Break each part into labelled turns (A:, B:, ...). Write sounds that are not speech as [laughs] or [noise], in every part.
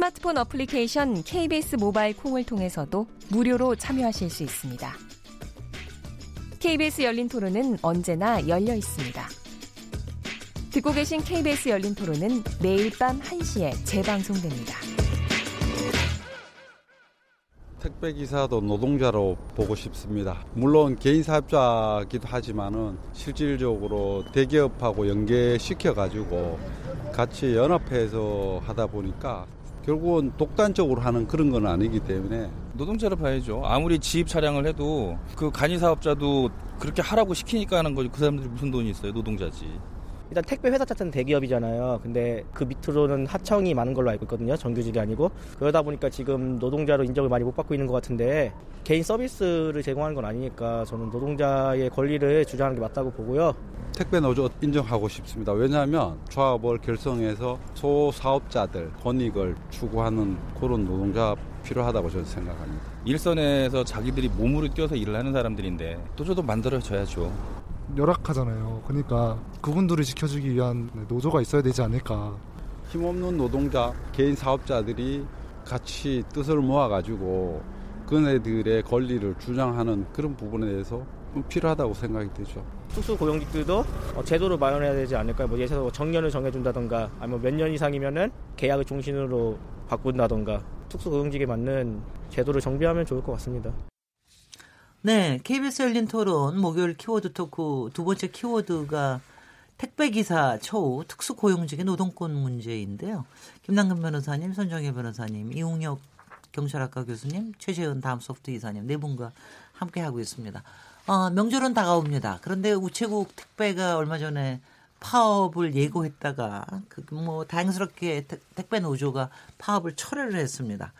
A: 스마트폰 어플리케이션 KBS 모바일 콩을 통해서도 무료로 참여하실 수 있습니다. KBS 열린 토론은 언제나 열려 있습니다. 듣고 계신 KBS 열린 토론은 매일 밤 1시에 재방송됩니다.
B: 택배 기사도 노동자로 보고 싶습니다. 물론 개인 사업자기도 하지만은 실질적으로 대기업하고 연계시켜 가지고 같이 연합해서 하다 보니까 결국은 독단적으로 하는 그런 건 아니기 때문에
C: 노동자를 봐야죠. 아무리 지입 차량을 해도 그 간이 사업자도 그렇게 하라고 시키니까 하는 거지. 그 사람들이 무슨 돈이 있어요? 노동자지.
D: 일단 택배 회사 자체는 대기업이잖아요. 근데 그 밑으로는 하청이 많은 걸로 알고 있거든요. 정규직이 아니고 그러다 보니까 지금 노동자로 인정을 많이 못 받고 있는 것 같은데 개인 서비스를 제공하는 건 아니니까 저는 노동자의 권리를 주장하는 게 맞다고 보고요.
B: 택배 노조 인정하고 싶습니다. 왜냐하면 조합을 결성해서 소사업자들 권익을 추구하는 그런 노동자 필요하다고 저는 생각합니다.
C: 일선에서 자기들이 몸으로 뛰어서 일을 하는 사람들인데 노조도 만들어져야죠.
E: 열악하잖아요. 그러니까 그분들을 지켜주기 위한 노조가 있어야 되지 않을까.
B: 힘없는 노동자, 개인 사업자들이 같이 뜻을 모아가지고 그네들의 권리를 주장하는 그런 부분에 대해서 필요하다고 생각이 되죠.
D: 특수 고용직들도 어, 제도를 마련해야 되지 않을까요? 뭐 예를 들어 정년을 정해준다던가 아니면 몇 년 이상이면은 계약을 종신으로 바꾼다던가 특수 고용직에 맞는 제도를 정비하면 좋을 것 같습니다.
F: 네, KBS 열린 토론 목요일 키워드 토크 두 번째 키워드가 택배기사 처우 특수고용직의 노동권 문제인데요. 김남근 변호사님, 손정혜 변호사님, 이웅혁 경찰학과 교수님, 최재은 다음 소프트 이사님 네 분과 함께 하고 있습니다. 어, 명절은 다가옵니다. 그런데 우체국 택배가 얼마 전에 파업을 예고했다가 그 뭐 다행스럽게 택배 노조가 파업을 철회를 했습니다.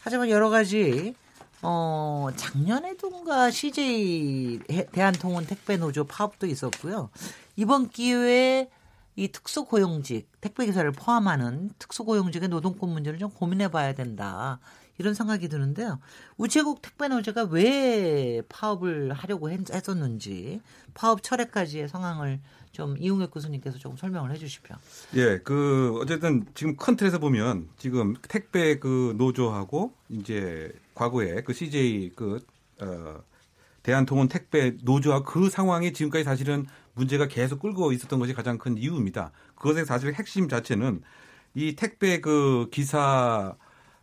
F: 하지만 여러 가지 어, 작년에도인가 CJ 대한통운 택배 노조 파업도 있었고요. 이번 기회에 이 특수고용직, 택배기사를 포함하는 특수고용직의 노동권 문제를 좀 고민해 봐야 된다. 이런 생각이 드는데요. 우체국 택배노조가 왜 파업을 하려고 했었는지 파업 철회까지의 상황을 좀 이웅혁 교수님께서 조금 설명을 해 주십시오.
G: 예, 그 어쨌든 지금 큰 틀에서 보면 지금 택배 그 노조하고 이제 과거에 그 CJ 그 어, 대한통운 택배 노조와 그 상황이 지금까지 사실은 문제가 계속 끌고 있었던 것이 가장 큰 이유입니다. 그것의 사실 핵심 자체는 이 택배 그 기사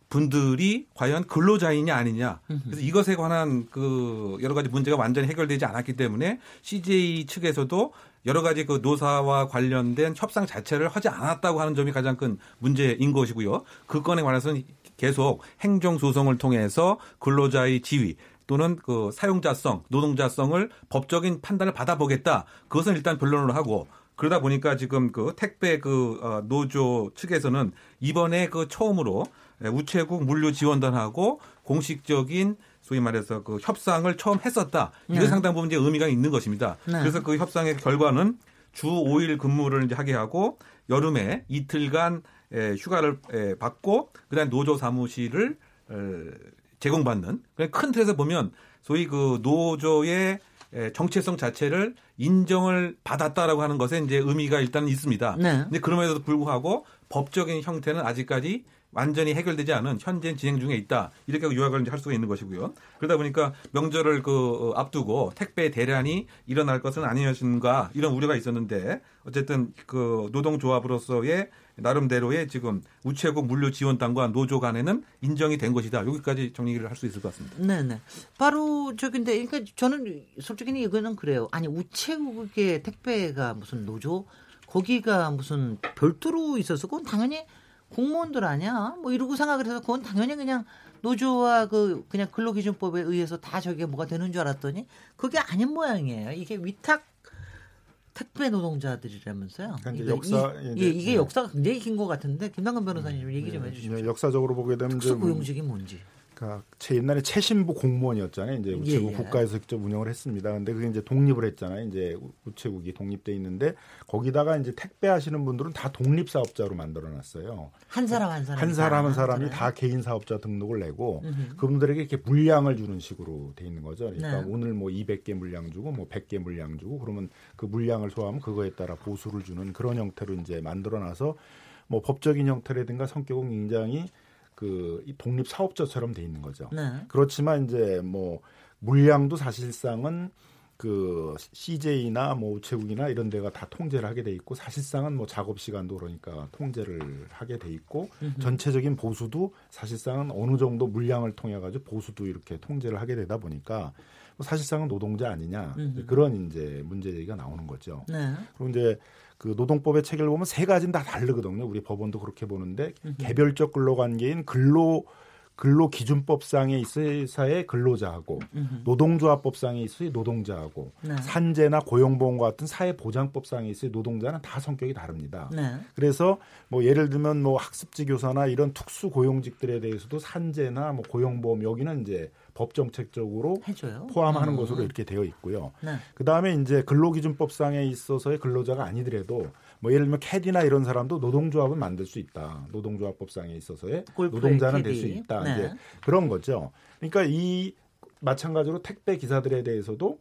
G: 분들이 과연 근로자이냐 아니냐. 그래서 이것에 관한 그 여러 가지 문제가 완전히 해결되지 않았기 때문에 CJ 측에서도 여러 가지 그 노사와 관련된 협상 자체를 하지 않았다고 하는 점이 가장 큰 문제인 것이고요. 그 건에 관해서는 계속 행정 소송을 통해서 근로자의 지위 또는 그 사용자성, 노동자성을 법적인 판단을 받아보겠다. 그것은 일단 변론을 하고 그러다 보니까 지금 그 택배 그 어, 노조 측에서는 이번에 그 처음으로 우체국 물류 지원단하고 공식적인 소위 말해서 그 협상을 처음 했었다. 이거 네. 상당 부분 이제 의미가 있는 것입니다. 네. 그래서 그 협상의 결과는 주 5일 근무를 이제 하게 하고 여름에 이틀간 휴가를 받고 그다음 노조 사무실을 제공받는 큰 틀에서 보면 소위 그 노조의 정체성 자체를 인정을 받았다라고 하는 것에 이제 의미가 일단 있습니다. 네. 근데 그럼에도 불구하고 법적인 형태는 아직까지 완전히 해결되지 않은 현재 진행 중에 있다. 이렇게 요약을 할 수가 있는 것이고요. 그러다 보니까 명절을 그 어, 앞두고 택배 대란이 일어날 것은 아니었는가 이런 우려가 있었는데 어쨌든 그 노동조합으로서의 나름대로의 지금 우체국 물류 지원단과 노조 간에는 인정이 된 것이다. 여기까지 정리를 할 수 있을 것 같습니다.
F: 네, 네. 바로 저긴데 그러니까 저는 솔직히 이거는 그래요. 아니 우체국의 택배가 무슨 노조 거기가 무슨 별도로 있어서 그건 당연히 공무원들 아니야? 뭐 이러고 생각을 해서 그건 당연히 그냥 노조와 그 그냥 근로기준법에 의해서 다 저게 뭐가 되는 줄 알았더니 그게 아닌 모양이에요. 이게 위탁 택배 노동자들이라면서요.
E: 그러니까 이게 역사
F: 이, 예, 이게 네. 역사가 굉장히 긴 것 같은데 김남근 변호사님 좀 얘기 좀 네. 해주십시오.
E: 네, 역사적으로 보게 되면
F: 특수고용직이 뭔지.
H: 그러니까 제 옛날에 최신부 공무원이었잖아요. 이제 우체국
F: 예, 예.
H: 국가에서 직접 운영을 했습니다. 근데 그게 이제 독립을 했잖아요. 이제 우- 우체국이 독립돼 있는데 거기다가 이제 택배 하시는 분들은 다 독립 사업자로 만들어 놨어요.
F: 한 사람 한 사람
H: 한 사람 한 사람이 다 개인 사업자 등록을 내고 그분들에게 이렇게 물량을 주는 식으로 돼 있는 거죠. 그러니까
F: 네.
H: 오늘 뭐 200개 물량 주고 뭐 100개 물량 주고 그러면 그 물량을 소화하면 그거에 따라 보수를 주는 그런 형태로 이제 만들어 놔서 뭐 법적인 형태라든가 성격은 굉장히 그이 독립 사업자처럼 돼 있는 거죠.
F: 네.
H: 그렇지만 이제 뭐 물량도 사실상은 그 CJ나 뭐 우체국이나 이런 데가 다 통제를 하게 돼 있고 사실상은 뭐 작업 시간도 그러니까 통제를 하게 돼 있고 전체적인 보수도 사실상은 어느 정도 물량을 통해 가지고 보수도 이렇게 통제를 하게 되다 보니까 뭐 사실상은 노동자 아니냐
F: 음흠.
H: 그런 이제 문제 제기가 나오는 거죠.
F: 네.
H: 그리고 이제 그 노동법의 체계를 보면 세 가지는 다 다르거든요. 우리 법원도 그렇게 보는데 개별적 근로관계인 근로 근로기준법상에 있어서의 근로자하고 노동조합법상에 있어서의 노동자하고
F: 네.
H: 산재나 고용보험과 같은 사회보장법상에 있어서의 노동자는 다 성격이 다릅니다.
F: 네.
H: 그래서 뭐 예를 들면 뭐 학습지 교사나 이런 특수 고용직들에 대해서도 산재나 뭐 고용보험 여기는 이제 법 정책적으로
F: 해줘요.
H: 포함하는
F: 음.
H: 것으로 이렇게 되어 있고요.
F: 네.
H: 그 다음에 이제 근로기준법상에 있어서의 근로자가 아니더라도 뭐 예를 들면 캐디나 이런 사람도 노동조합은 만들 수 있다. 노동조합법상에 있어서의 노동자는. 될 수 있다.
F: 네.
H: 이제 그런 거죠. 그러니까 이 마찬가지로 택배 기사들에 대해서도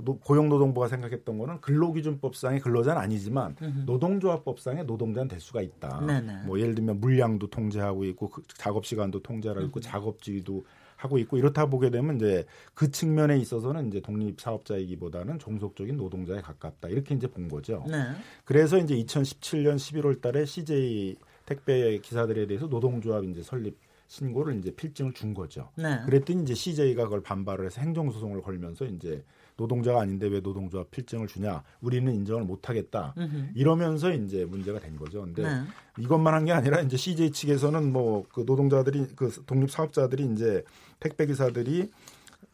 H: 노- 고용노동부가 생각했던 거는 근로기준법상의 근로자는 아니지만 노동조합법상의 노동자는 될 수가 있다.
F: 네네.
H: 뭐 예를 들면 물량도 통제하고 있고 그 작업 시간도 통제하고 있고 작업지도 하고 있고 이렇다 보게 되면 이제 그 측면에 있어서는 이제 독립 사업자이기보다는 종속적인 노동자에 가깝다 이렇게 이제 본 거죠.
F: 네.
H: 그래서 이제 2017년 11월 달에 CJ 택배 기사들에 대해서 노동조합 이제 설립 신고를 이제 필증을 준 거죠.
F: 네.
H: 그랬더니 이제 CJ가 그걸 반발을 해서 행정소송을 걸면서 이제 노동자가 아닌데 왜 노동조합 필증을 주냐? 우리는 인정을 못 하겠다. 이러면서 이제 문제가 된 거죠. 근데
F: 네.
H: 이것만 한 게 아니라 이제 CJ 측에서는 뭐 그 노동자들이 그 독립 사업자들이 이제 택배 기사들이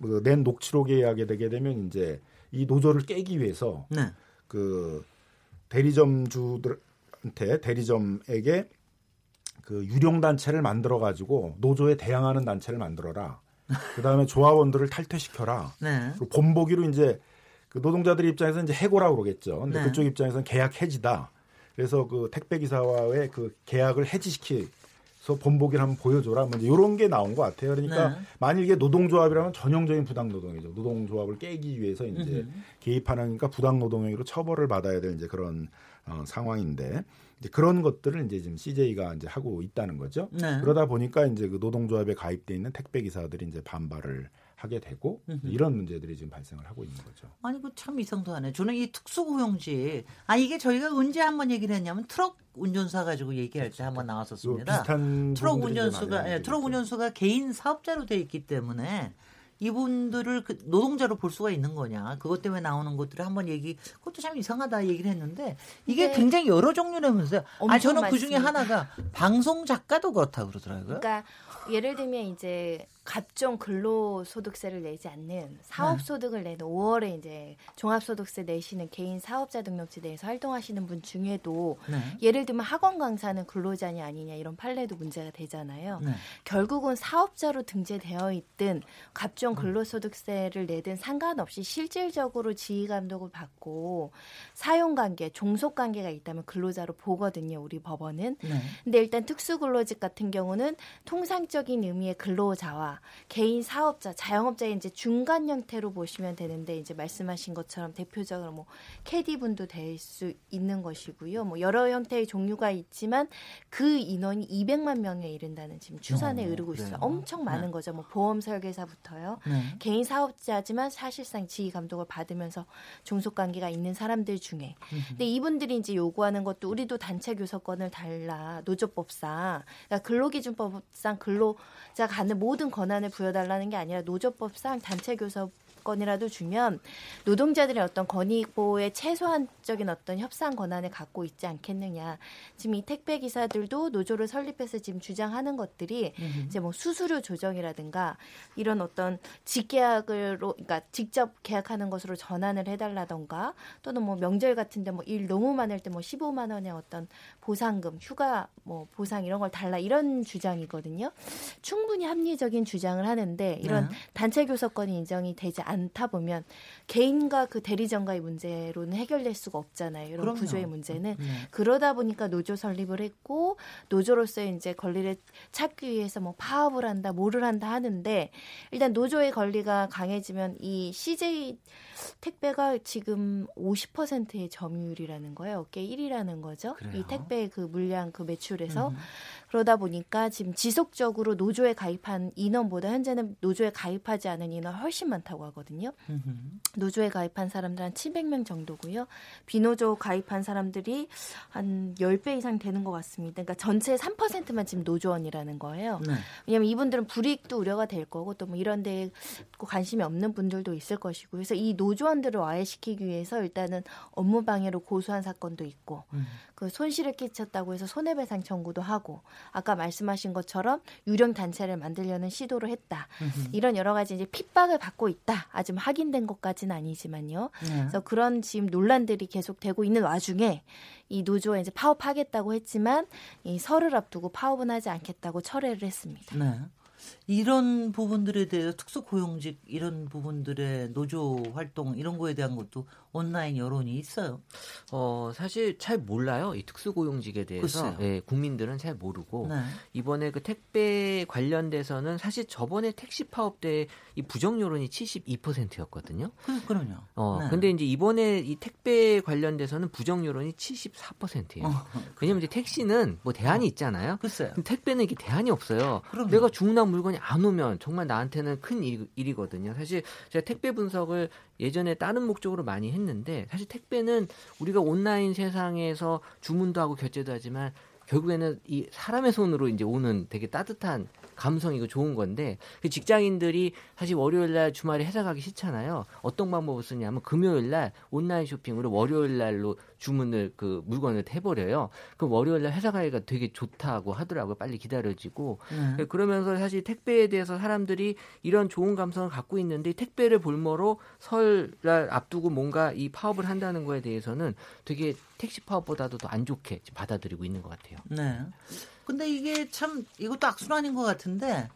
H: 그낸 녹취록에 의하게 되게 되면 이제 이 노조를 깨기 위해서
F: 네.
H: 그 대리점주들한테 대리점에게 그 유령 단체를 만들어 가지고 노조에 대항하는 단체를 만들어라. 그다음에 조합원들을 탈퇴시켜라.
F: 네.
H: 본보기로 이제 그 노동자들 입장에서 이제 해고라고 그러겠죠. 근데
F: 네.
H: 그쪽 입장에서는 계약 해지다. 그래서 그 택배 기사와의 그 계약을 해지시키서 본보기를 한번 보여줘라. 뭐 이제 이런 게 나온 것 같아요. 그러니까
F: 네.
H: 만일 이게 노동조합이라면 전형적인 부당 노동이죠. 노동조합을 깨기 위해서 이제
F: 음흠.
H: 개입하니까 부당 노동행위로 처벌을 받아야 될 이제 그런 어, 상황인데 이제 그런 것들을 이제 지금 CJ가 이제 하고 있다는 거죠.
F: 네.
H: 그러다 보니까 이제 그 노동조합에 가입돼 있는 택배 기사들이 이제 반발을 하게 되고 이런 문제들이 지금 발생을 하고 있는 거죠.
F: 아니 그참 이상도 하네. 저는 이 특수고용직 아 이게 저희가 언제 한번 얘기를 했냐면 트럭 운전사 가지고 얘기할 때 한번
H: 요
F: 나왔었습니다. 트럭 운전수가 예, 트럭 운전수가 개인 사업자로 돼 있기 때문에 이분들을 그 노동자로 볼 수가 있는 거냐 그것 때문에 나오는 것들을 한번 얘기 그것도 참 이상하다 얘기를 했는데 이게
I: 네.
F: 굉장히 여러 종류라면서요. 아 저는 그 중에. 하나가 방송 작가도 그렇다고 그러더라고요.
I: 그러니까 예를 들면 이제 각종 근로소득세를 내지 않는 사업소득을 내는 5월에 이제 종합소득세 내시는 개인 사업자 등록지 내에서 활동하시는 분 중에도
F: 네.
I: 예를 들면 학원 강사는 근로자니 아니냐 이런 판례도 문제가 되잖아요.
F: 네.
I: 결국은 사업자로 등재되어 있든
F: 음.
I: 각종 근로소득세를 내든 상관없이 실질적으로 지휘 감독을 받고 사용관계, 종속관계가 있다면 근로자로 보거든요. 우리 법원은.
F: 네.
I: 근데 일단 특수근로직 같은 경우는 통상적인 의미의 근로자와 개인 사업자, 자영업자의 이제 중간 형태로 보시면 되는데 이제 말씀하신 것처럼 대표적으로 뭐 캐디 분도 될 수 있는 것이고요. 뭐 여러 형태의 종류가 있지만 그 인원이 200만 명에 이른다는 지금 추산에
F: 어,
I: 이르고 있어요.
F: 그래요?
I: 엄청 많은
F: 네.
I: 거죠. 뭐 보험 설계사부터요.
F: 네.
I: 개인 사업자지만 사실상 지휘 감독을 받으면서 종속 관계가 있는 사람들 중에 근데 이분들이 이제 요구하는 것도 우리도 단체 교섭권을 달라 노조법상 그러니까 근로기준법상 근로자 갖는 모든 권한을 부여달라는 게 아니라 노조법상 단체 교섭 건이라도 주면 노동자들의 어떤 권익 보호의 최소한적인 어떤 협상 권한을 갖고 있지 않겠느냐. 지금 이 택배 기사들도 노조를 설립해서 지금 주장하는 것들이 이제 뭐 수수료 조정이라든가 이런 어떤 직계약으로 그러니까 직접 계약하는 것으로 전환을 해달라던가 또는 뭐 명절 같은데 뭐 일 너무 많을 때 뭐 15만 원의 어떤 보상금, 휴가 뭐 보상 이런 걸 달라 이런 주장이거든요. 충분히 합리적인 주장을 하는데 이런
F: 네.
I: 단체 교섭권이 인정이 되지 않다 보면 개인과 그 대리점과의 문제로는 해결될 수가 없잖아요. 이런
F: 그럼요.
I: 구조의 문제는
F: 네.
I: 그러다 보니까 노조 설립을 했고 노조로서의 이제 권리를 찾기 위해서 뭐 파업을 한다, 뭐를 한다 하는데 일단 노조의 권리가 강해지면 이 CJ 택배가 지금 50%의 점유율이라는 거예요. 업계 1위라는 거죠.
F: 그래요?
I: 이 택배 그 물량 그 매출에서
F: 음.
I: 그러다 보니까 지금 지속적으로 노조에 가입한 인원보다 현재는 노조에 가입하지 않은 인원 훨씬 많다고 하거든요. 노조에 가입한 사람들 한 700명 정도고요. 비노조 가입한 사람들이 한 10배 이상 되는 것 같습니다. 그러니까 전체 3%만 지금 노조원이라는 거예요.
F: 네.
I: 왜냐하면 이분들은 불이익도 우려가 될 거고 또 뭐 이런 데에 관심이 없는 분들도 있을 것이고 그래서 이 노조원들을 와해시키기 위해서 일단은 업무 방해로 고소한 사건도 있고
F: 음.
I: 그 손실을 끼쳤다고 해서 손해배상 청구도 하고 아까 말씀하신 것처럼 유령 단체를 만들려는 시도를 했다. 이런 여러 가지 이제 핍박을 받고 있다. 아직 확인된 것까지는 아니지만요.
F: 네.
I: 그래서 그런 지금 논란들이 계속되고 있는 와중에 이 노조가 이제 파업하겠다고 했지만 이 설을 앞두고 파업은 하지 않겠다고 철회를 했습니다.
F: 네. 이런 부분들에 대해서 특수 고용직 이런 부분들의 노조 활동 이런 거에 대한 것도 온라인 여론이 있어요.
J: 어, 사실 잘 몰라요. 이 특수고용직에 대해서.
F: 글쎄요.
J: 예, 국민들은 잘 모르고.
F: 네.
J: 이번에 그 택배 관련돼서는 사실 저번에 택시 파업 때 이 부정 여론이 72%였거든요.
F: 그, 그럼요.
J: 어,
F: 네.
J: 근데 이제 이번에 이 택배 관련돼서는 부정 여론이 74%예요.
F: 어,
J: 왜냐면 이제 택시는 뭐 대안이 있잖아요.
F: 글쎄요.
J: 근데 택배는 이게 대안이 없어요.
F: 그럼요.
J: 내가 주문한 물건이 안 오면 정말 나한테는 큰 일, 일이거든요. 사실 제가 택배 분석을 예전에 다른 목적으로 많이 했는데 사실 택배는 우리가 온라인 세상에서 주문도 하고 결제도 하지만 결국에는 이 사람의 손으로 이제 오는 되게 따뜻한 감성이고 좋은 건데 그 직장인들이 사실 월요일 날 주말에 회사 가기 싫잖아요. 어떤 방법을 쓰냐면 금요일 날 온라인 쇼핑으로 월요일 날로 주문을 그 물건을 해버려요. 그 월요일 날 회사 가기가 되게 좋다고 하더라고요. 빨리 기다려지고
F: 네.
J: 그러면서 사실 택배에 대해서 사람들이 이런 좋은 감성을 갖고 있는데 이 택배를 볼모로 설날 앞두고 뭔가 이 파업을 한다는 거에 대해서는 되게 택시 파업보다도 더 안 좋게 받아들이고 있는 것 같아요.
F: 네. 근데 이게 참 이것도 악순환인 것 같은데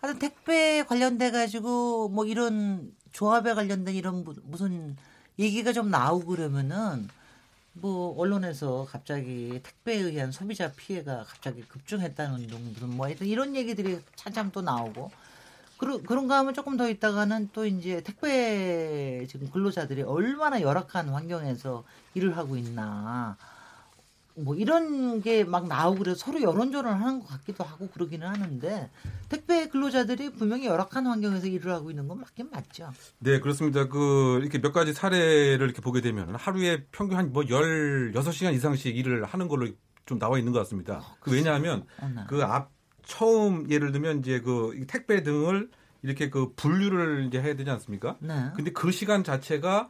F: 하여튼 택배 관련돼 가지고 뭐 이런 조합에 관련된 이런 무- 무슨 얘기가 좀 나오고 그러면은 뭐 언론에서 갑자기 택배에 의한 소비자 피해가 갑자기 급증했다는 둥 무슨 뭐 이런 얘기들이 차참 또 나오고 그러, 그런가 하면 조금 더 있다가는 또 이제 택배 지금 근로자들이 얼마나 열악한 환경에서 일을 하고 있나 뭐 이런 게 막 나오고 그래서 서로 여론전을 하는 것 같기도 하고 그러기는 하는데 택배 근로자들이 분명히 열악한 환경에서 일을 하고 있는 건 맞긴 맞죠.
G: 네, 그렇습니다. 그, 이렇게 몇 가지 사례를 이렇게 보게 되면 하루에 평균 한뭐 16시간 이상씩 일을 하는 걸로 좀 나와 있는 것 같습니다. 그 왜냐하면
F: 어, 네.
G: 그 앞, 처음 예를 들면 이제 그 택배 등을 이렇게 그 분류를 이제 해야 되지 않습니까?
F: 네.
G: 근데 그 시간 자체가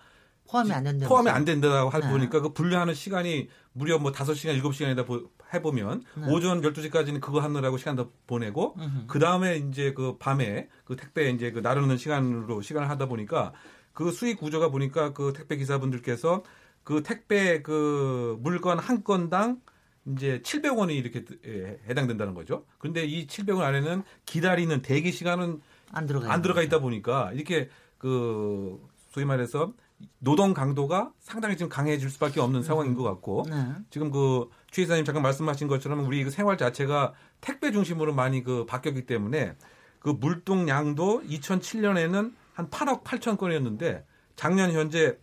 F: 포함이 안 된다.
G: 포함이 안 된다고 할
F: 네.
G: 보니까 그 분류하는 시간이 무려 뭐 5시간, 7시간이다 해보면
F: 네.
G: 오전 12시까지는 그거 하느라고 시간 더 보내고. 그 다음에 이제 그 밤에 그 택배 이제 그 나르는 시간으로 시간을 하다 보니까 그 수익 구조가 보니까 그 택배 기사분들께서 그 택배 그 물건 한 건당 이제 700원이 이렇게 예, 해당된다는 거죠. 근데 이 700원 안에는 기다리는 대기 시간은
F: 안 들어가
G: 안 들어가 있다 보니까 이렇게 그 소위 말해서 노동 강도가 상당히 지금 강해질 수밖에 없는 상황인 것 같고
F: 네.
G: 지금 그 최 이사님 잠깐 말씀하신 것처럼 우리 그 생활 자체가 택배 중심으로 많이 그 바뀌었기 때문에 그 물동량도 2007년에는 한 8억 8천 건이었는데 작년 현재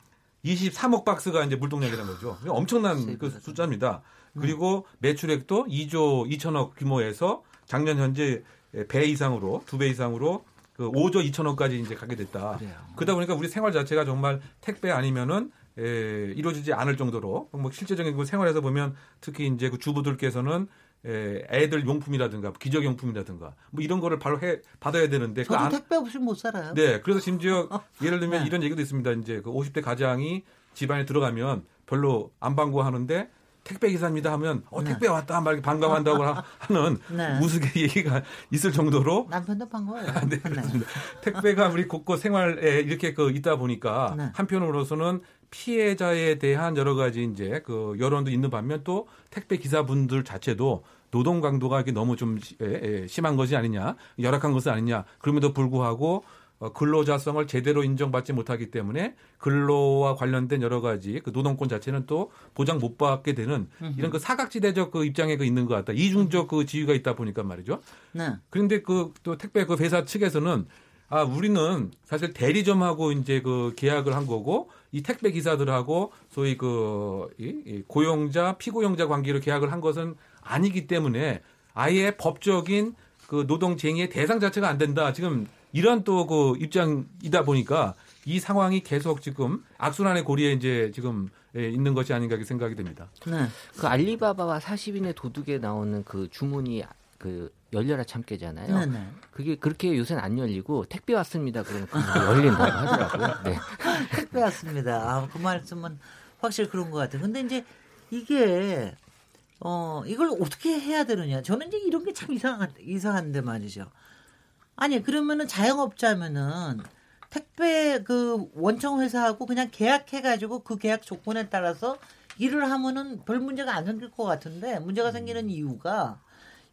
G: 23억 박스가 이제 물동량이라는 거죠. 엄청난 그 숫자입니다. 그리고 매출액도 2조 2천억 규모에서 작년 현재 배 이상으로 두 배 이상으로 그 5조 2천억까지 이제 가게 됐다. 그러다 보니까 우리 생활 자체가 정말 택배 아니면은 에, 이루어지지 않을 정도로 뭐 실제적인 그 생활에서 보면 특히 이제 그 주부들께서는 에, 애들 용품이라든가 기적 용품이라든가 뭐 이런 거를 바로 해 받아야 되는데 그
F: 저도
G: 안-
F: 택배 없이 못 살아요.
G: 네, 그래서 심지어 [laughs] 예를 들면
F: 네.
G: 이런 얘기도 있습니다. 이제 그 50대 가장이 집안에 들어가면 별로 안 반가워하는데 택배 기사입니다 하면 어 택배 왔다 막 이렇게 반가워한다고 하- [laughs] 하는
F: 네.
G: 무수개 얘기가 있을 정도로
F: 남편도 반가워요. [laughs]
G: 네, 그렇습니다. 택배가 우리 곳곳 생활에 이렇게 그 있다 보니까
F: 네.
G: 한편으로서는 피해자에 대한 여러 가지 이제 그 여론도 있는 반면 또 택배 기사분들 자체도 노동 강도가 이렇게 너무 좀 심한 것이 아니냐, 열악한 것은 아니냐. 그럼에도 불구하고 어, 근로자성을 제대로 인정받지 못하기 때문에 근로와 관련된 여러 가지 그 노동권 자체는 또 보장 못 받게 되는 이런 그 사각지대적 그 입장에 그 있는 것 같다. 이중적 그 지위가 있다 보니까 말이죠.
F: 네.
G: 그런데 그 또 택배 그 회사 측에서는 아 우리는 사실 대리점하고 이제 그 계약을 한 거고 이 택배 기사들하고 소위 그 고용자 피고용자 관계로 계약을 한 것은 아니기 때문에 아예 법적인 그 노동쟁의의 대상 자체가 안 된다. 지금 이런 또 그 입장이다 보니까 이 상황이 계속 지금 악순환의 고리에 이제 지금 예, 있는 것이 아닌가 이렇게 생각이 됩니다.
F: 네.
J: 그 알리바바와 40인의 도둑에 나오는 그 주문이 그 열려라 참깨잖아요.
F: 네네.
J: 그게 그렇게 요새는 안 열리고 택배 왔습니다. 그러면 열린다고 하더라고요. [laughs] 네.
F: 택배 왔습니다. 아, 그 말씀은 확실히 그런 것 같아요. 근데 이제 이게 어 이걸 어떻게 해야 되느냐? 저는 이제 이런 게 참 이상한 이상한데 말이죠. 아니 그러면은 자영업자면은 택배 그 원청 회사하고 그냥 계약해가지고 그 계약 조건에 따라서 일을 하면은 별 문제가 안 생길 것 같은데 문제가 생기는 이유가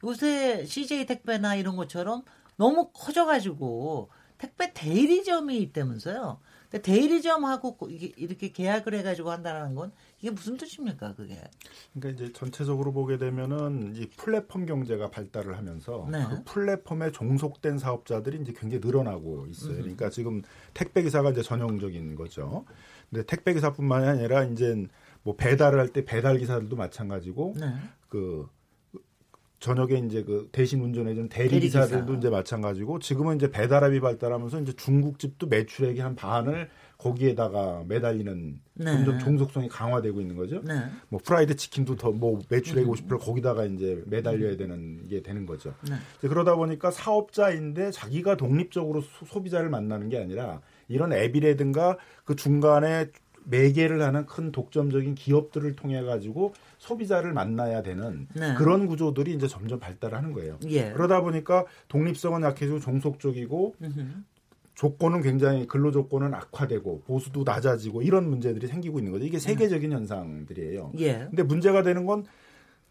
F: 요새 CJ 택배나 이런 것처럼 너무 커져가지고 택배 대리점이 있다면서요. 근데 대리점하고 이렇게 계약을 해가지고 한다는 건 이게 무슨 뜻입니까, 그게?
H: 그러니까 이제 전체적으로 보게 되면은 이 플랫폼 경제가 발달을 하면서
F: 네.
H: 그 플랫폼에 종속된 사업자들이 이제 굉장히 늘어나고 있어요. 그러니까 지금 택배 기사가 이제 전형적인 거죠. 근데 택배 기사뿐만이 아니라 이제 뭐 배달을 할 때 배달 기사들도 마찬가지고
F: 네.
H: 그 저녁에 이제 그 대신 운전해주는 대리
F: 대리기사.
H: 이제 마찬가지고 지금은 이제 배달앱이 발달하면서 이제 중국집도 매출액의 한 반을 거기에다가 매달리는
F: 네.
H: 점점 종속성이 강화되고 있는 거죠.
F: 네.
H: 뭐 프라이드 치킨도 더 뭐 매출액
F: 음.
H: 50% 거기다가 이제 매달려야 되는 게 되는 거죠.
F: 네.
H: 그러다 보니까 사업자인데 자기가 독립적으로 소, 비자를 만나는 게 아니라 이런 앱이라든가 그 중간에 매개를 하는 큰 독점적인 기업들을 통해 가지고 소비자를 만나야 되는
F: 네.
H: 그런 구조들이 이제 점점 발달하는 거예요.
F: 예.
H: 그러다 보니까 독립성은 약해지고 종속적이고
F: 음흠.
H: 조건은 굉장히 근로 조건은 악화되고 보수도 낮아지고 이런 문제들이 생기고 있는 거죠. 이게 세계적인 현상들이에요.
F: 예.
H: 근데 문제가 되는 건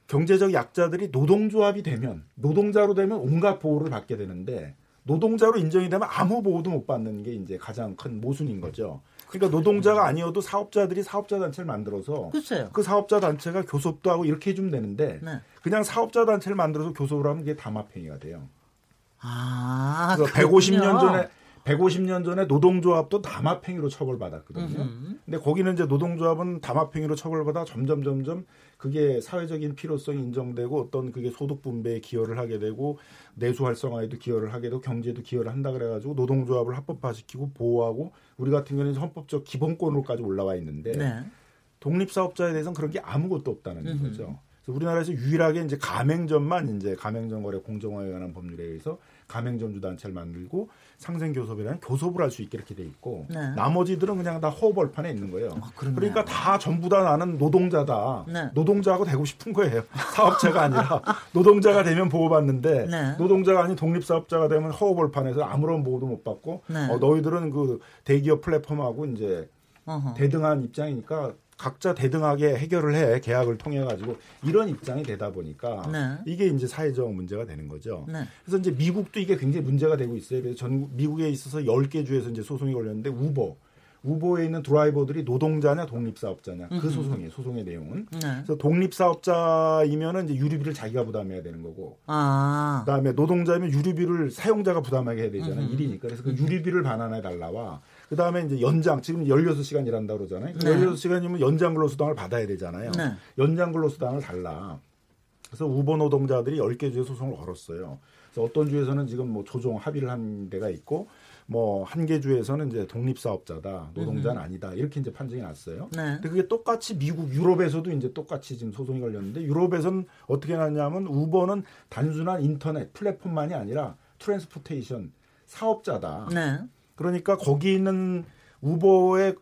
H: 경제적 약자들이 노동조합이 되면 노동자로 되면 온갖 보호를 받게 되는데 노동자로 인정이 되면 아무 보호도 못 받는 게 이제 가장 큰 모순인 거죠. 그러니까 노동자가 아니어도 사업자들이 사업자 단체를 만들어서
F: 글쎄요.
H: 그 사업자 단체가 교섭도 하고 이렇게 해주면 되는데
F: 네.
H: 그냥 사업자 단체를 만들어서 교섭을 하면 그게 담합행위가 돼요.
F: 아,
H: 그래서
F: 그렇군요.
H: 150년 전에 150년 전에 노동조합도 담합행위로 처벌받았거든요.
F: 음흠.
H: 근데 거기는 이제 노동조합은 담합행위로 처벌받아 점점 점점 그게 사회적인 필요성이 인정되고 어떤 그게 소득 분배에 기여를 하게 되고 내수 활성화에도 기여를 하게 되고 경제에도 기여를 한다 그래 가지고 노동조합을 합법화시키고 보호하고 우리 같은 경우는 헌법적 기본권으로까지 올라와 있는데
F: 네.
H: 독립사업자에 대해서는 그런 게 아무것도 없다는
F: 음흠.
H: 거죠. 그래서 우리나라에서 유일하게 이제 가맹점만 이제 가맹점 거래 공정화에 관한 법률에 의해서 가맹점주 단체를 만들고 상생교섭이라는 교섭을 할 수 있게 이렇게 돼 있고
F: 네.
H: 나머지들은 그냥 다 허벌판에 있는 거예요.
F: 아.
H: 그러니까 다 전부 다 나는 노동자다.
F: 네.
H: 노동자하고 되고 싶은 거예요. [laughs] 사업자가 아니라 노동자가 되면 보호받는데
F: 네.
H: 노동자가 아닌 독립사업자가 되면 허벌판에서 아무런 보호도 못 받고
F: 네.
H: 어, 너희들은 그 대기업 플랫폼하고 이제
F: 어허.
H: 대등한 입장이니까 각자 대등하게 해결을 해 계약을 통해 가지고 이런 입장이 되다 보니까
F: 네.
H: 이게 이제 사회적 문제가 되는 거죠.
F: 네.
H: 그래서 이제 미국도 이게 굉장히 문제가 되고 있어요. 그래서 전 미국에 있어서 10개 주에서 이제 소송이 걸렸는데 우버 우버에 있는 드라이버들이 노동자냐 독립사업자냐 그. 소송이에요. 소송의 내용은.
F: 네.
H: 그래서 독립사업자이면은 이제 유류비를 자기가 부담해야 되는 거고
F: 아.
H: 그다음에 노동자면 유류비를 사용자가 부담하게 해야 되잖아요. 일이니까. 그래서 그 유류비를 반환해 달라와 그 다음에 이제 연장 지금 16시간 일한다 그러잖아요. 그
F: 네.
H: 16시간이면 연장 근로수당을 받아야 되잖아요.
F: 네.
H: 연장 근로수당을 달라. 그래서 우버 노동자들이 10개 주에 소송을 걸었어요. 그래서 어떤 주에서는 지금 뭐 조정 합의를 한 데가 있고 뭐 한 개 주에서는 이제 독립사업자다, 노동자는 아니다 이렇게 이제 판정이 났어요.
F: 네.
H: 근데 그게 똑같이 미국 유럽에서도 이제 똑같이 지금 소송이 걸렸는데 유럽에서는 어떻게 났냐면 우버는 단순한 인터넷 플랫폼만이 아니라 transportation 사업자다.
F: 네.
H: 그러니까 거기 있는 우버에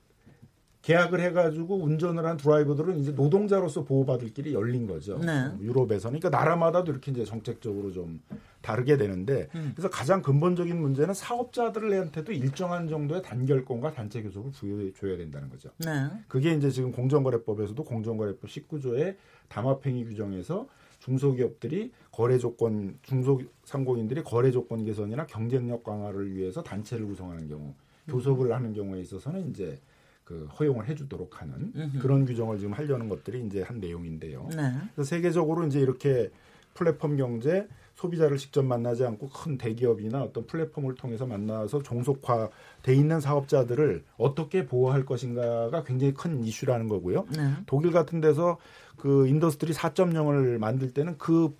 H: 계약을 해가지고 운전을 한 드라이버들은 이제 노동자로서 보호받을 길이 열린 거죠.
F: 네.
H: 유럽에서는 그러니까 나라마다도 이렇게 이제 정책적으로 좀 다르게 되는데
F: 음.
H: 그래서 가장 근본적인 문제는 사업자들한테도 일정한 정도의 단결권과 단체 교섭을 부여해 줘야 된다는 거죠.
F: 네.
H: 그게 이제 지금 공정거래법에서도 공정거래법 19조의 담합행위 규정에서 중소기업들이 거래 조건 중소상공인들이 거래 조건 개선이나 경쟁력 강화를 위해서 단체를 구성하는 경우 교섭을 하는 경우에 있어서는 이제 그 허용을 해주도록 하는. 그런 규정을 지금 하려는 것들이 이제 한 내용인데요.
F: 네.
H: 그래서 세계적으로 이제 이렇게 플랫폼 경제 소비자를 직접 만나지 않고 큰 대기업이나 어떤 플랫폼을 통해서 만나서 종속화돼 있는 사업자들을 어떻게 보호할 것인가가 굉장히 큰 이슈라는 거고요.
F: 네.
H: 독일 같은 데서 그 Industry 4.0을 만들 때는 그